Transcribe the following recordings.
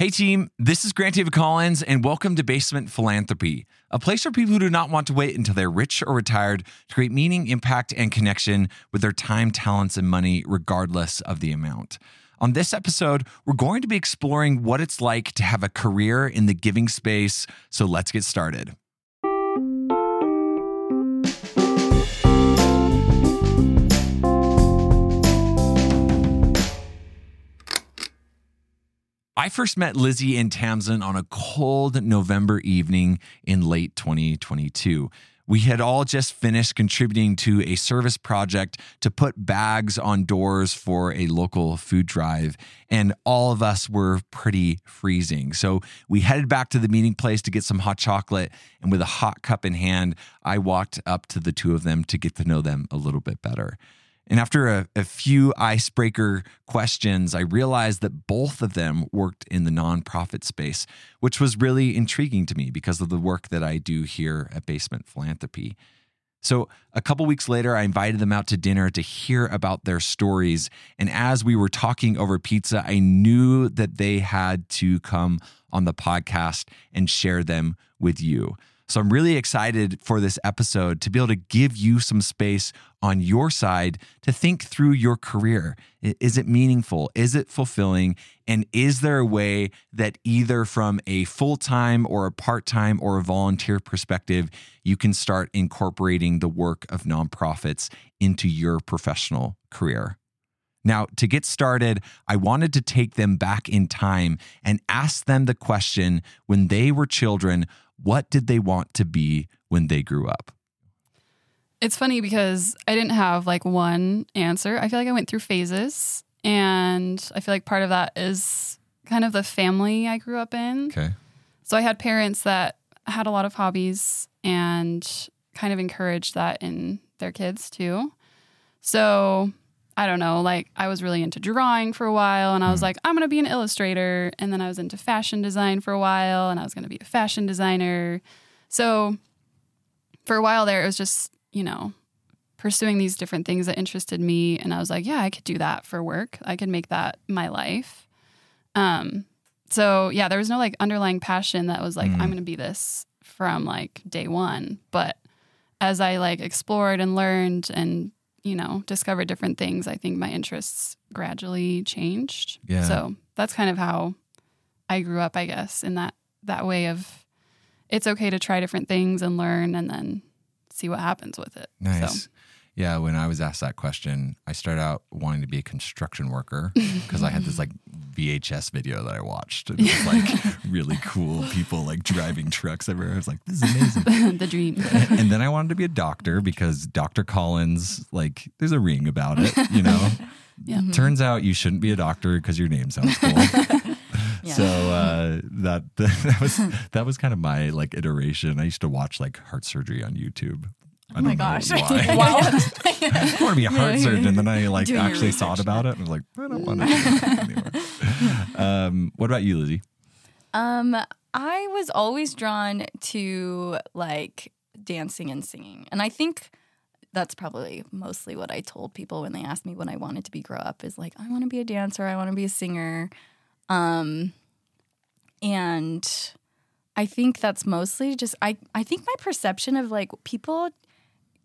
Hey team, this is Grant David Collins, and welcome to Basement Philanthropy, a place for people who do not want to wait until they're rich or retired to create meaning, impact, and connection with their time, talents, and money, regardless of the amount. On this episode, we're going to be exploring what it's like to have a career in the giving space. So let's get started. I first met Lissie and Tamsyn on a cold November evening in late 2022. We had all just finished contributing to a service project to put bags on doors for a local food drive, and all of us were pretty freezing. So we headed back to the meeting place to get some hot chocolate, and with a hot cup in hand, I walked up to the two of them to get to know them a little bit better. And after a, a, few icebreaker questions, I realized that both of them worked in the nonprofit space, which was really intriguing to me because of the work that I do here at Basement Philanthropy. So, a couple weeks later, I invited them out to dinner to hear about their stories. And as we were talking over pizza, I knew that they had to come on the podcast and share them with you. So I'm really excited for this episode to be able to give you some space on your side to think through your career. Is it meaningful? Is it fulfilling? And is there a way that either from a full time or a part time or a volunteer perspective, you can start incorporating the work of nonprofits into your professional career? Now, to get started, I wanted to take them back in time and ask them the question when they were children what did they want to be when they grew up? It's funny because I didn't have like one answer. I feel like I went through phases, and I feel like part of that is kind of the family I grew up in. Okay. So I had parents that had a lot of hobbies and kind of encouraged that in their kids too. So I don't know, like I was really into drawing for a while and I was mm. like, I'm going to be an illustrator. And then I was into fashion design for a while and I was going to be a fashion designer. So for a while there, it was just, you know, pursuing these different things that interested me. And I was like, yeah, I could do that for work. I could make that my life. Um, so yeah, there was no like underlying passion that was like, mm. I'm going to be this from like day one. But as I like explored and learned and you know, discover different things, I think my interests gradually changed. Yeah. So that's kind of how I grew up, I guess, in that that way of it's okay to try different things and learn and then see what happens with it. Nice. So. Yeah, when I was asked that question, I started out wanting to be a construction worker because I had this like VHS video that I watched. It was like really cool people like driving trucks everywhere. I was like, this is amazing. the dream. and then I wanted to be a doctor because Dr. Collins, like, there's a ring about it, you know? yeah. Mm-hmm. Turns out you shouldn't be a doctor because your name sounds cool. Yeah. So uh, that that was that was kind of my like iteration. I used to watch like heart surgery on YouTube I oh my gosh! wow. I want to be a heart surgeon, and then I like Doing actually thought about it and was like, I don't want to do that anymore. Um, what about you, Lissie? Um, I was always drawn to like dancing and singing, and I think that's probably mostly what I told people when they asked me what I wanted to be grow up is like I want to be a dancer, I want to be a singer, um, and I think that's mostly just I I think my perception of like people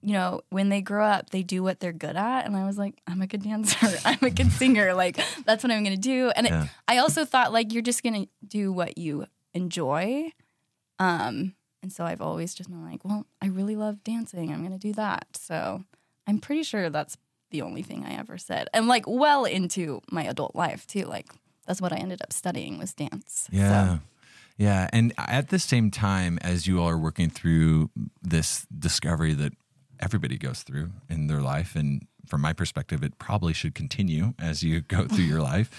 you know, when they grow up, they do what they're good at. And I was like, I'm a good dancer. I'm a good singer. Like, that's what I'm going to do. And yeah. it, I also thought, like, you're just going to do what you enjoy. Um, and so I've always just been like, well, I really love dancing. I'm going to do that. So I'm pretty sure that's the only thing I ever said. And like, well into my adult life, too. Like, that's what I ended up studying was dance. Yeah. So. Yeah. And at the same time, as you all are working through this discovery that everybody goes through in their life. And from my perspective, it probably should continue as you go through your life.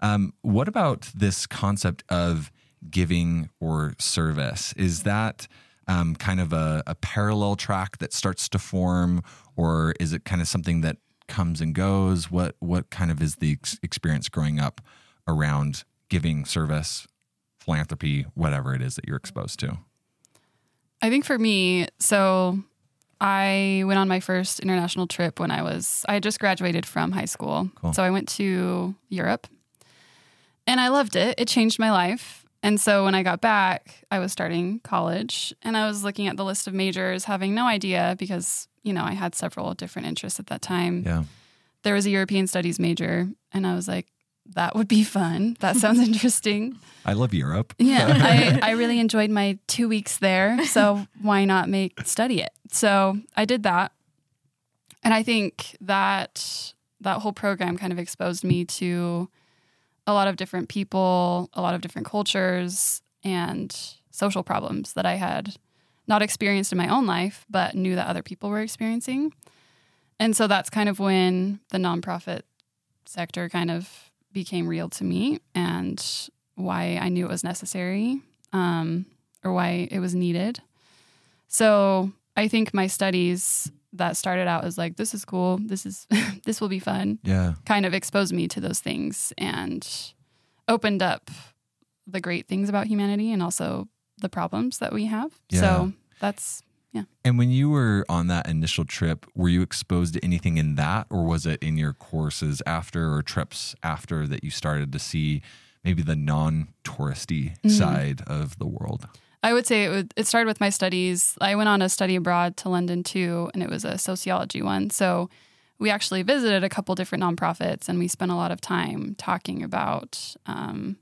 Um, what about this concept of giving or service? Is that um, kind of a, a parallel track that starts to form, or is it kind of something that comes and goes? What what kind of is the ex- experience growing up around giving, service, philanthropy, whatever it is that you're exposed to? I think for me, so I went on my first international trip when I was, I had just graduated from high school. Cool. So I went to Europe. and I loved it. It changed my life. And so when I got back, I was starting college and I was looking at the list of majors, having no idea because, you know, I had several different interests at that time. Yeah. There was a European studies major, and I was like, that would be fun. That sounds interesting. I love Europe. Yeah, I, I really enjoyed my two weeks there. So why not make study it? So I did that. And I think that that whole program kind of exposed me to a lot of different people, a lot of different cultures, and social problems that I had not experienced in my own life, but knew that other people were experiencing. And so that's kind of when the nonprofit sector kind of became real to me and why I knew it was necessary um, or why it was needed. So I think my studies that started out as like, this is cool, this is this will be fun, Yeah. kind of exposed me to those things and opened up the great things about humanity and also the problems that we have. Yeah. So that's And when you were on that initial trip, were you exposed to anything in that, or was it in your courses after or trips after that you started to see maybe the non touristy Mm-hmm. side of the world? I would say it would, it started with my studies. I went on a study abroad to London too, and it was a sociology one. So we actually visited a couple different nonprofits, and we spent a lot of time talking about um,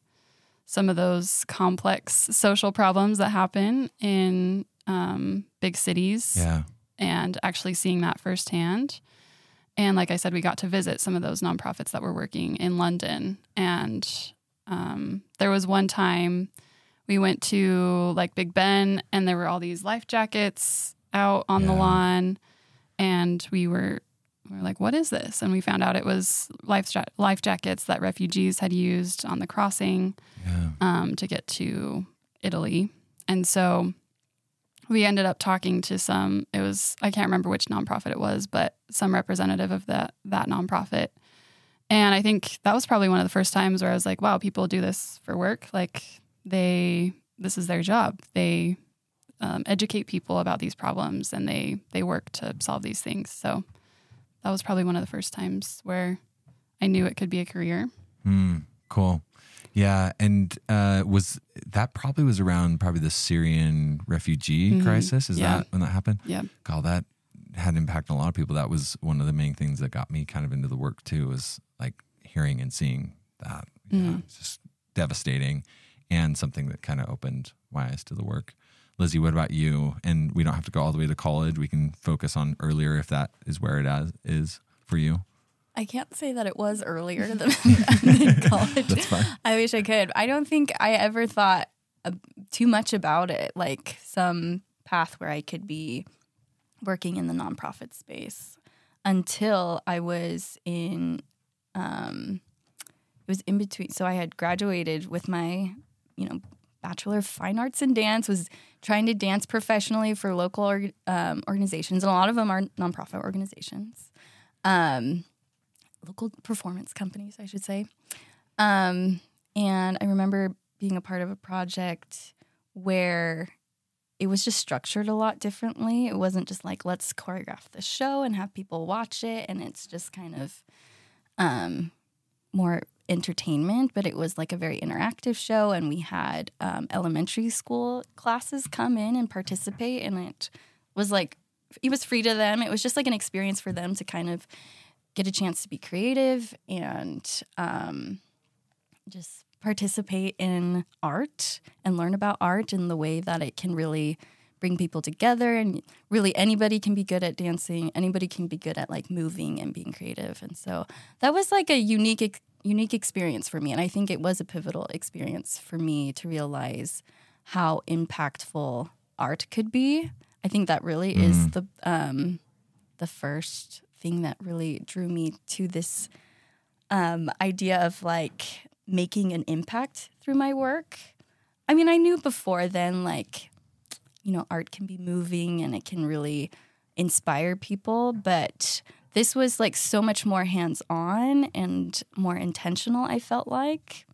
some of those complex social problems that happen in um, big cities, Yeah. and actually seeing that firsthand. And like I said, we got to visit some of those nonprofits that were working in London. And um, there was one time we went to like Big Ben, and there were all these life jackets out on the lawn, and we were we were like, "What is this?" And we found out it was life ja- life jackets that refugees had used on the crossing Yeah. um, to get to Italy. And so we ended up talking to some, it was, I can't remember which nonprofit it was, but some representative of that, that nonprofit. And I think that was probably one of the first times where I was like, wow, people do this for work. Like they, this is their job. They um, educate people about these problems and they, they work to solve these things. So that was probably one of the first times where I knew it could be a career. Hmm. cool. Yeah, and uh, was that probably was around probably the Syrian refugee Mhm. crisis? Is Yeah. that when that happened? Yeah. God, that had an impact on a lot of people. That was one of the main things that got me kind of into the work too. Was like hearing and seeing that. Yeah, Mhm. it's just devastating, and something that kind of opened my eyes to the work. Lissie, what about you? And we don't have to go all the way to college. We can focus on earlier if that is where it is for you. I can't say that it was earlier than, than college. That's fine. I wish I could. I don't think I ever thought uh, too much about it, like some path where I could be working in the nonprofit space until I was in, um, it was in between. So I had graduated with my, you know, Bachelor of Fine Arts in Dance, was trying to dance professionally for local org- um, organizations, and a lot of them are nonprofit organizations. Um, local performance companies, I should say. Um, and I remember being a part of a project where it was just structured a lot differently. It wasn't just like, let's choreograph the show and have people watch it. And it's just kind of um, more entertainment, but it was like a very interactive show. And we had um, elementary school classes come in and participate. And it was like, it was free to them. It was just like an experience for them to kind of get a chance to be creative and um, just participate in art and learn about art in the way that it can really bring people together and really anybody can be good at dancing anybody can be good at like moving and being creative. And so that was like a unique ex- unique experience for me. And i think it was a pivotal experience for me to realize how impactful art could be. I think that really is the um the first thing that really drew me to this um, idea of like making an impact through my work. I mean, I knew before then, like, you know, art can be moving and it can really inspire people, but this was like so much more hands on and more intentional, I felt like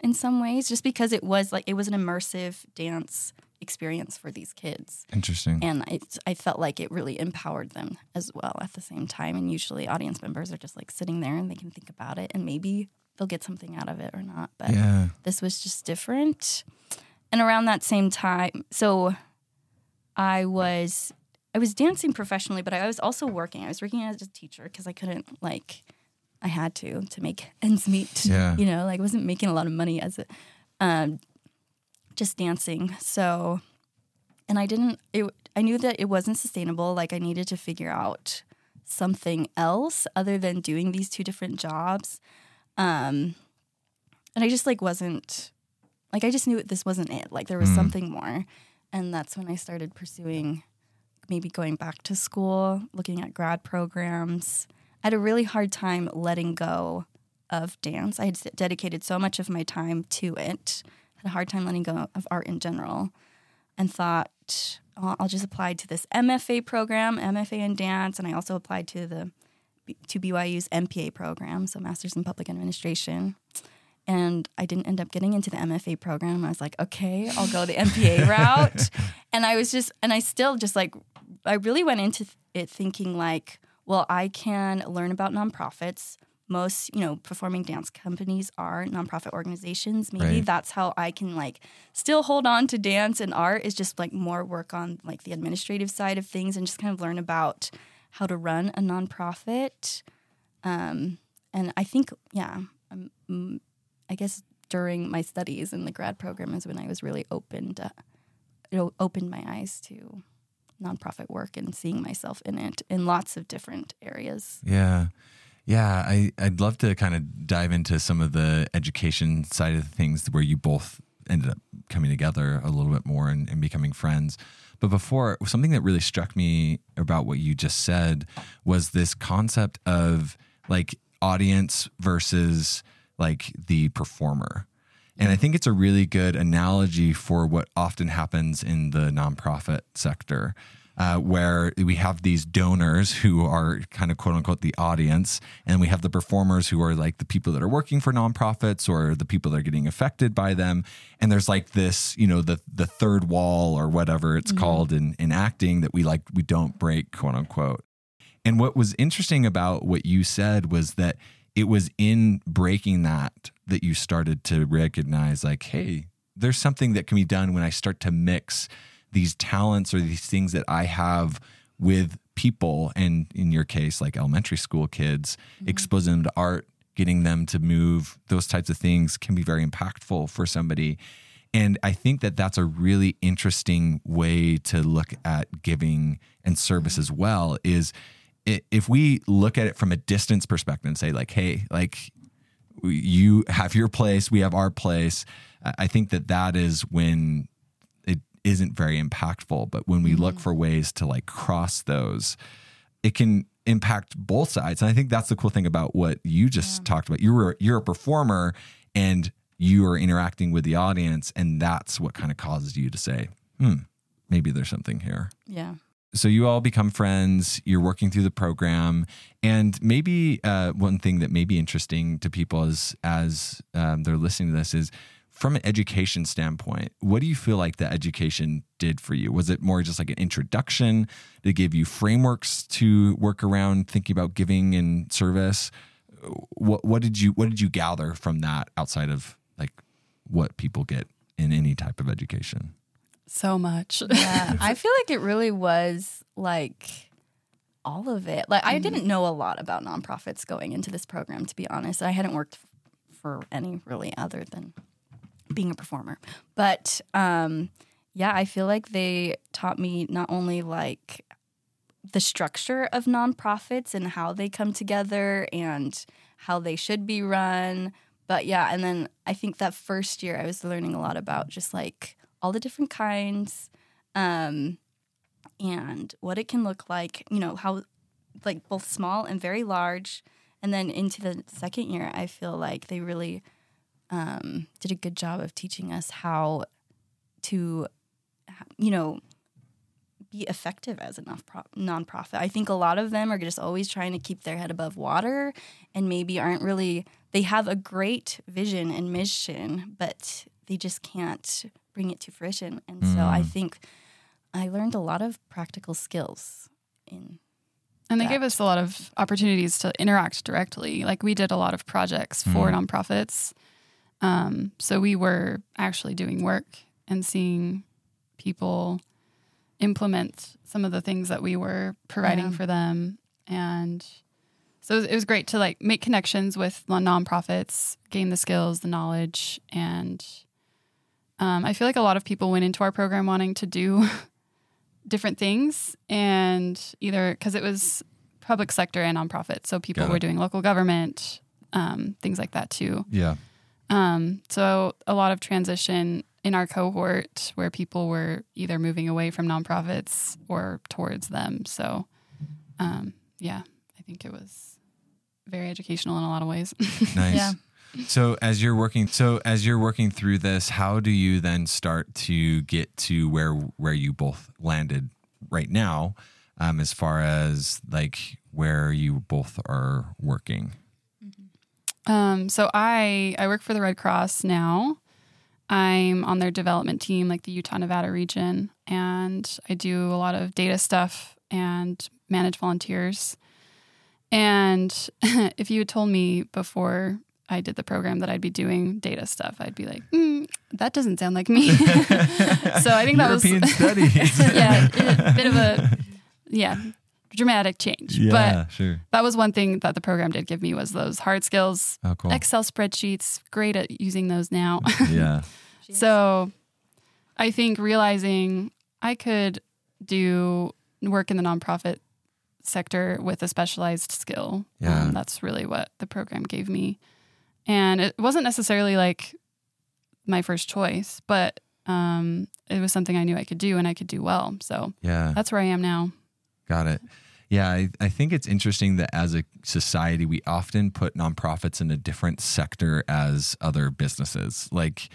in some ways, just because it was like, it was an immersive dance experience for these kids Interesting. and I, I felt like it really empowered them as well at the same time and usually audience members are just like sitting there and they can think about it and maybe they'll get something out of it or not. But Yeah. this was just different. And around that same time, so I was I was dancing professionally, but I was also working. I was working as a teacher because I couldn't like I had to to make ends meet. Yeah. You know, like I wasn't making a lot of money as a um just dancing. So and I didn't it I knew that it wasn't sustainable. Like I needed to figure out something else other than doing these two different jobs. Um and I just like wasn't like I just knew this wasn't it. Like there was Mm. something more. And that's when I started pursuing maybe going back to school, looking at grad programs. I had a really hard time letting go of dance. I had dedicated so much of my time to it. Had a hard time letting go of art in general and thought "Oh, I'll just apply to this MFA program, MFA in dance, and I also applied to the to BYU's MPA program, so Masters in Public Administration. And I didn't end up getting into the MFA program. I was like, okay, I'll go the MPA route. And I was just, and I still just like, I really went into it thinking like, well, I can learn about nonprofits. Most, you know, performing dance companies are nonprofit organizations. Maybe Right. that's how I can like still hold on to dance and art is just like more work on like the administrative side of things and just kind of learn about how to run a nonprofit. Um, and I think, yeah, um, mm, I guess during my studies in the grad program is when I was really opened, uh, it opened my eyes to nonprofit work and seeing myself in it in lots of different areas. Yeah. Yeah, I, I'd love to kind of dive into some of the education side of things where you both ended up coming together a little bit more and, and becoming friends. But before, something that really struck me about what you just said was this concept of like audience versus like the performer. And I think it's a really good analogy for what often happens in the nonprofit sector, uh, where we have these donors who are kind of quote unquote the audience, and we have the performers who are like the people that are working for nonprofits or the people that are getting affected by them. And there's like this, you know, the the third wall or whatever it's called in in acting that we like we don't break, quote unquote. And what was interesting about what you said was that it was in breaking that that you started to recognize, like, hey, there's something that can be done when I start to mix these talents or these things that I have with people. And in your case, like elementary school kids, mm-hmm. exposing them to art, getting them to move, those types of things can be very impactful for somebody. And I think that that's a really interesting way to look at giving and service mm-hmm. as well is if we look at it from a distance perspective and say like, hey, like you have your place, we have our place. I think that that is when isn't very impactful. But when we look for ways to like cross those, it can impact both sides. And I think that's the cool thing about what you just talked about. You were you're a performer and you are interacting with the audience, and that's what kind of causes you to say, hmm, maybe there's something here Yeah. so you all become friends you're working through the program and maybe uh, one thing that may be interesting to people as as um, they're listening to this is from an education standpoint what do you feel like the education did for you was it more just like an introduction to give you frameworks to work around thinking about giving and service what what did you what did you gather from that outside of like what people get in any type of education So much. Yeah. I feel like it really was like all of it. Like I mm-hmm. didn't know a lot about nonprofits going into this program, to be honest. I hadn't worked f- for any really other than being a performer. But um, yeah, I feel like they taught me not only like the structure of nonprofits and how they come together and how they should be run. But yeah, and then I think that first year I was learning a lot about just like all the different kinds um, and what it can look like, you know, how like both small and very large. And then into the second year, I feel like they really um, did a good job of teaching us how to, you know, be effective as a non-pro- nonprofit. I think a lot of them are just always trying to keep their head above water and maybe aren't really, they have a great vision and mission, but they just can't bring it to fruition. And so I Mm. think I learned a lot of practical skills in And they that. gave us a lot of opportunities to interact directly. Like we did a lot of projects for Mhm. nonprofits. Um, so we were actually doing work and seeing people implement some of the things that we were providing Yeah. for them. And so it was, it was great to like make connections with non- nonprofits, gain the skills, the knowledge. And um, I feel like a lot of people went into our program wanting to do different things and either because it was public sector and nonprofit. So people were doing local government, um, things like that too. Yeah. Um, so a lot of transition in our cohort where people were either moving away from nonprofits or towards them. So, um, yeah, I think it was very educational in a lot of ways. Nice. Yeah. So as you're working, so as you're working through this, how do you then start to get to where where you both landed right now, um, as far as like where you both are working? Um, so I I work for the Red Cross now. I'm on their development team, like the Utah Nevada region, and I do a lot of data stuff and manage volunteers. And if you had told me before I did the program that I'd be doing data stuff, I'd be like, mm, that doesn't sound like me. so I think that European was studies. yeah, a bit of a yeah dramatic change. But sure. that was one thing that the program did give me was those hard skills Oh, cool. excel spreadsheets great at using those now yeah. so i think realizing i could do work in the nonprofit sector with a specialized skill Yeah. um, that's really what the program gave me and it wasn't necessarily like my first choice but um, it was something i knew i could do and i could do well so Yeah. that's where i am now Got it. Yeah, I, I think it's interesting that as a society, we often put nonprofits in a different sector as other businesses. Like,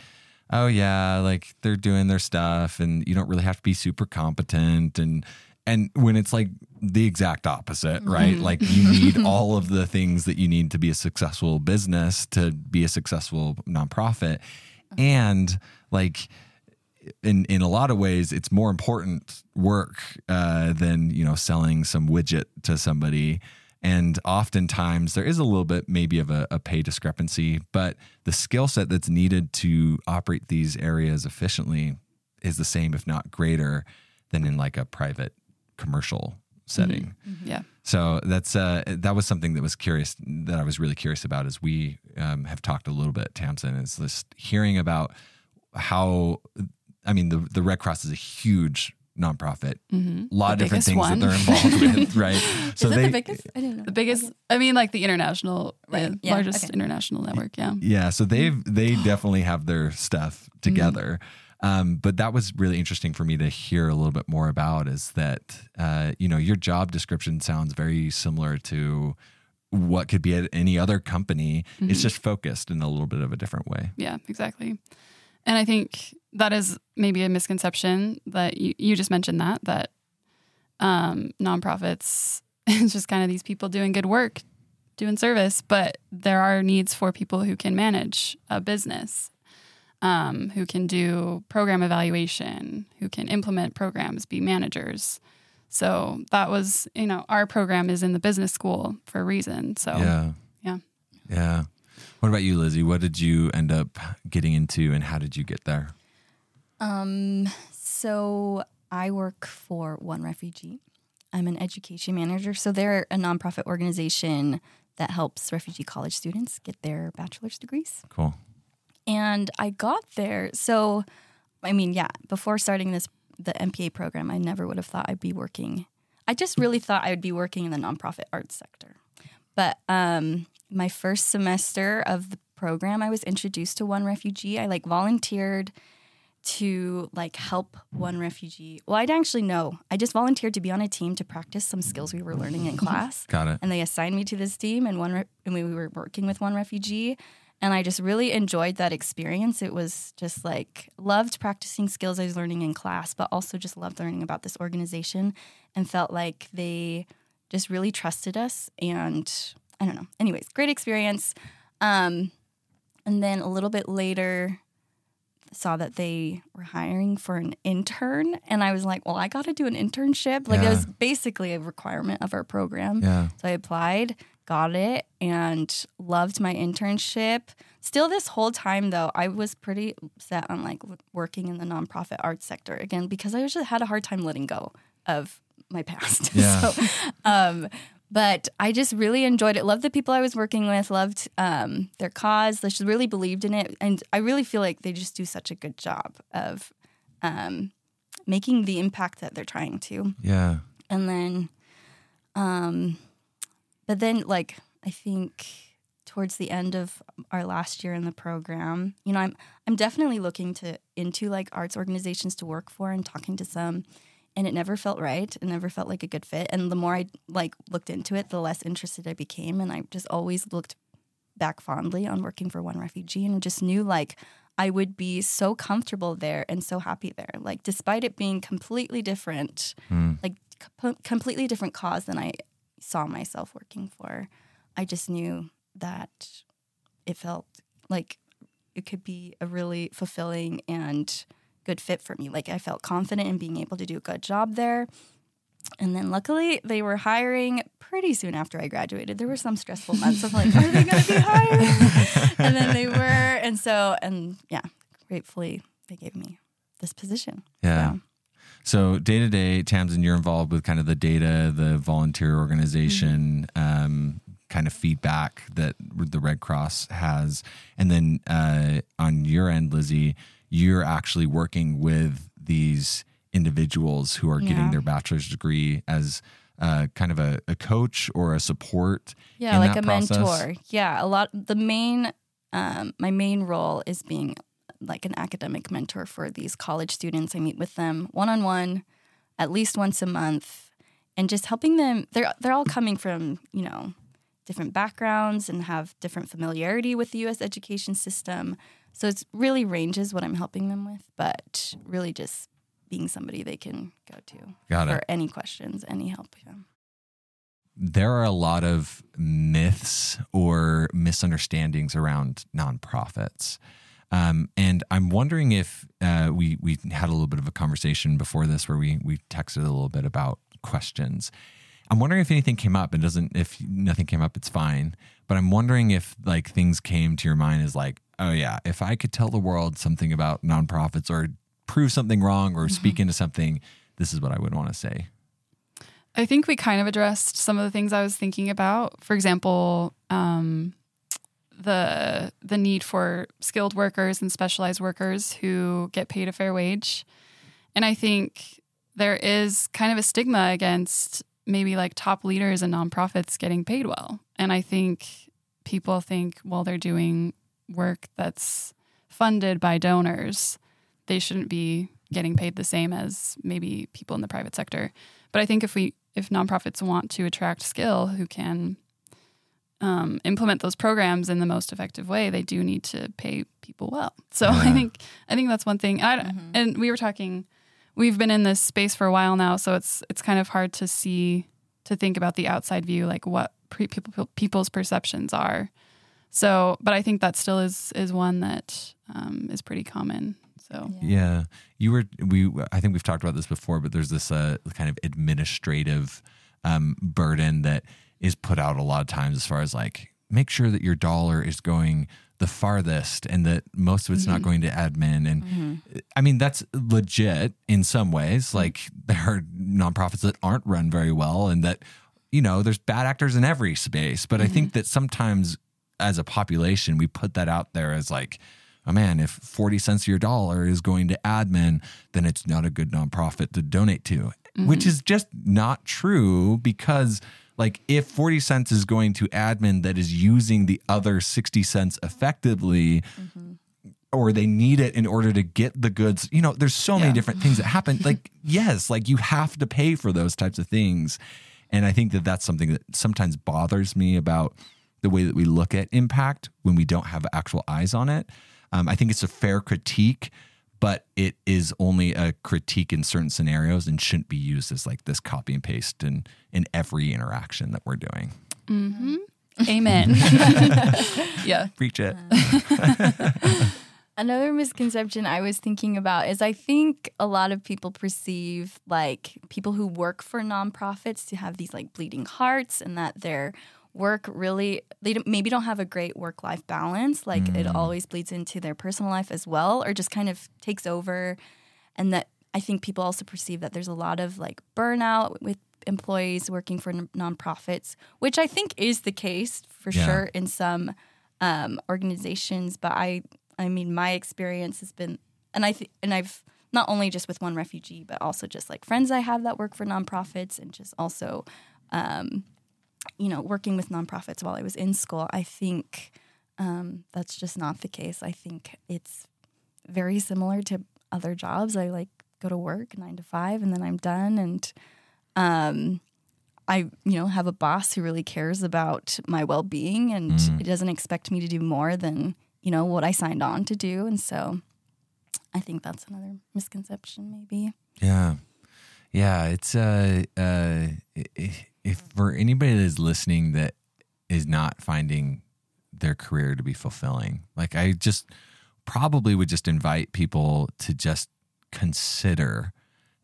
oh yeah, like they're doing their stuff, and you don't really have to be super competent. And and when it's like the exact opposite, mm-hmm. right? Like you need all of the things that you need to be a successful business to be a successful nonprofit, uh-huh. and like in in a lot of ways it's more important work uh, than you know selling some widget to somebody. And oftentimes there is a little bit maybe of a, a pay discrepancy but the skill set that's needed to operate these areas efficiently is the same if not greater than in like a private commercial setting. Yeah. So that's uh, that was something that was curious that I was really curious about as we um, have talked a little bit, Tamsyn, is just hearing about how I mean the the Red Cross is a huge nonprofit, hmm a lot The of different things one. that they're involved with, right? Is that the biggest? I didn't know. The biggest, I mean, like the international, Right, the yeah, largest okay. international network. Yeah. Yeah, so they've they definitely have their stuff together. Um, but that was really interesting for me to hear a little bit more about. Is that uh, you know your job description sounds very similar to what could be at any other company. It's just focused in a little bit of a different way. Yeah, exactly. And I think that is maybe a misconception that you, you just mentioned that, that um, nonprofits, it's just kind of these people doing good work, doing service, but there are needs for people who can manage a business, um, who can do program evaluation, who can implement programs, be managers. So that was, you know, our program is in the business school for a reason. So Yeah. yeah. Yeah. What about you, Lissie? What did you end up getting into, and how did you get there? Um, so I work for One Refugee. I'm an education manager. So they're a nonprofit organization that helps refugee college students get their bachelor's degrees. Cool. And I got there. So, I mean, yeah, before starting this, the MPA program, I never would have thought I'd be working. I just really thought I would be working in the nonprofit arts sector. But um, my first semester of the program, I was introduced to One Refugee. I like volunteered to like help one refugee. Well, I'd actually know. I just volunteered to be on a team to practice some skills we were learning in class Got it. and they assigned me to this team and one re- and we were working with one refugee and i just really enjoyed that experience it was just like loved practicing skills i was learning in class but also just loved learning about this organization and felt like they just really trusted us and i don't know anyways great experience um, and then a little bit later saw that they were hiring for an intern, and I was like, "Well, I got to do an internship." Like Yeah. it was basically a requirement of our program. Yeah. So I applied, got it, and loved my internship. Still, this whole time though, I was pretty set on like working in the nonprofit arts sector again because I just had a hard time letting go of my past. Yeah. so, um, but I just really enjoyed it. Loved the people I was working with. Loved um, their cause. They just really believed in it, and I really feel like they just do such a good job of um, making the impact that they're trying to Yeah. and then um but then like i think towards the end of our last year in the program you know i'm i'm definitely looking to into like arts organizations to work for and talking to some and it never felt right it never felt like a good fit and the more i like looked into it the less interested i became and i just always looked back fondly on working for one refugee and just knew like I would be so comfortable there and so happy there. Like despite it being completely different, Mm. like com- completely different cause than I saw myself working for, I just knew that it felt like it could be a really fulfilling and good fit for me. Like I felt confident in being able to do a good job there. And then luckily they were hiring pretty soon after I graduated. There were some stressful months of like, are they going to be hired? and then they were. And so, and yeah, gratefully they gave me this position. Yeah. So, So day to day, Tamsyn, you're involved with kind of the data, the volunteer organization, um, kind of feedback that the Red Cross has, and then uh, on your end, Lissie, you're actually working with these individuals who are getting their bachelor's degree as uh, kind of a, a coach or a support. yeah, like a process. mentor. Yeah, a lot. The main, um, my main role is being like an academic mentor for these college students. I meet with them one on one, at least once a month, and just helping them. They're they're all coming from you know different backgrounds and have different familiarity with the U.S. education system. So it's really ranges what I'm helping them with, but really just being somebody they can go to Got for it. any questions, any help. Yeah. There are a lot of myths or misunderstandings around nonprofits. Um, and I'm wondering if uh, we we had a little bit of a conversation before this where we we texted a little bit about questions. I'm wondering if anything came up. It doesn't. If nothing came up, it's fine. But I'm wondering if like things came to your mind as like, oh yeah, if I could tell the world something about nonprofits or prove something wrong or speak into something, this is what I would want to say. I think we kind of addressed some of the things I was thinking about. For example, um, the the need for skilled workers and specialized workers who get paid a fair wage, and I think there is kind of a stigma against maybe like top leaders and nonprofits getting paid well, and I think people think well they're doing work that's funded by donors, they shouldn't be getting paid the same as maybe people in the private sector. But I think if we if nonprofits want to attract skill who can um, implement those programs in the most effective way, they do need to pay people well. So I think I think that's one thing. And, I, and we were talking. We've been in this space for a while now, so it's it's kind of hard to see to think about the outside view, like what pre- people people's perceptions are. So, but I think that still is is one that um, is pretty common. So Yeah. You were we I think we've talked about this before, but there's this uh, kind of administrative um, burden that is put out a lot of times as far as like make sure that your dollar is going the farthest and that most of it's not mm-hmm. going to admin. And mm-hmm. I mean that's legit in some ways. Mm-hmm. Like there are nonprofits that aren't run very well and that you know there's bad actors in every space. But I think that sometimes as a population we put that out there as like oh man, if 40 cents of your dollar is going to admin, then it's not a good nonprofit to donate to, which is just not true because, like, if 40 cents is going to admin that is using the other 60 cents effectively, or they need it in order to get the goods, you know, there's so many different things that happen. Like, yes, like you have to pay for those types of things. And I think that that's something that sometimes bothers me about the way that we look at impact when we don't have actual eyes on it. Um, I think it's a fair critique, but it is only a critique in certain scenarios and shouldn't be used as like this copy and paste in, in every interaction that we're doing. hmm amen. yeah. Preach it. Another misconception I was thinking about is I think a lot of people perceive like people who work for nonprofits to have these like bleeding hearts and that their work really they don't, maybe don't have a great work life balance like it Mm. always bleeds into their personal life as well or just kind of takes over and that I think people also perceive that there's a lot of like burnout with employees working for n- nonprofits, which I think is the case for Yeah. sure in some um, organizations. But I, I mean, my experience has been, and I th- and I've not only just with one refugee, but also just like friends I have that work for nonprofits, and just also, um, you know, working with nonprofits while I was in school. I think um, that's just not the case. I think it's very similar to other jobs. I like go to work nine to five, and then I'm done, and um, I you know have a boss who really cares about my well being, and Mhm. it doesn't expect me to do more than you know what I signed on to do, and so I think that's another misconception, maybe. Yeah. Yeah. It's, uh, uh, i- if for anybody that is listening that is not finding their career to be fulfilling, like I just probably would just invite people to just consider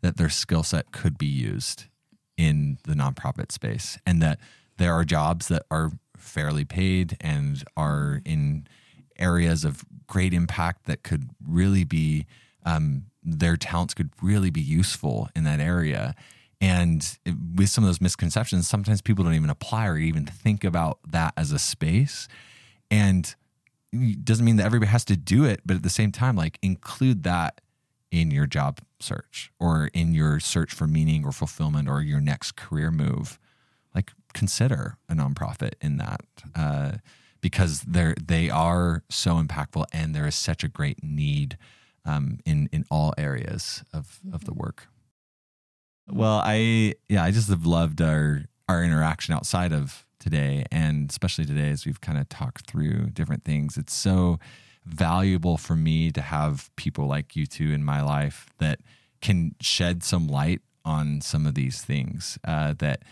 that their skill set could be used in the nonprofit space and that there are jobs that are fairly paid and are in areas of great impact that could really be um, their talents could really be useful in that area and it- with some of those misconceptions sometimes people don't even apply or even think about that as a space. And it doesn't mean that everybody has to do it but at the same time like include that in your job search or in your search for meaning or fulfillment or your next career move. Like consider a nonprofit in that uh, because they're they are so impactful and there is such a great need um, in in all areas of of the work. Well, I yeah, I just have loved our our interaction outside of today, and especially today as we've kind of talked through different things. It's so valuable for me to have people like you two in my life that can shed some light on some of these things uh, that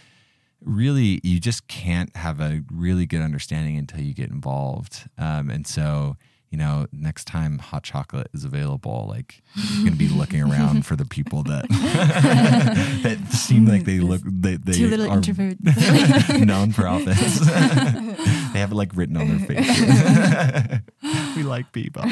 really you just can't have a really good understanding until you get involved. Um, and so, you know, next time hot chocolate is available, like you're going to be looking around for the people that that seem like they look they they Two little are introverts. nonprofits. they have it like written on their faces. we like people.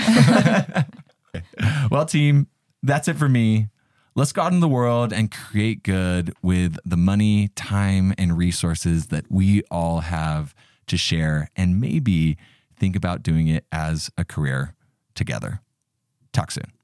well, team, that's it for me. Let's go out in the world and create good with the money, time, and resources that we all have to share, and maybe think about doing it as a career together. Talk soon.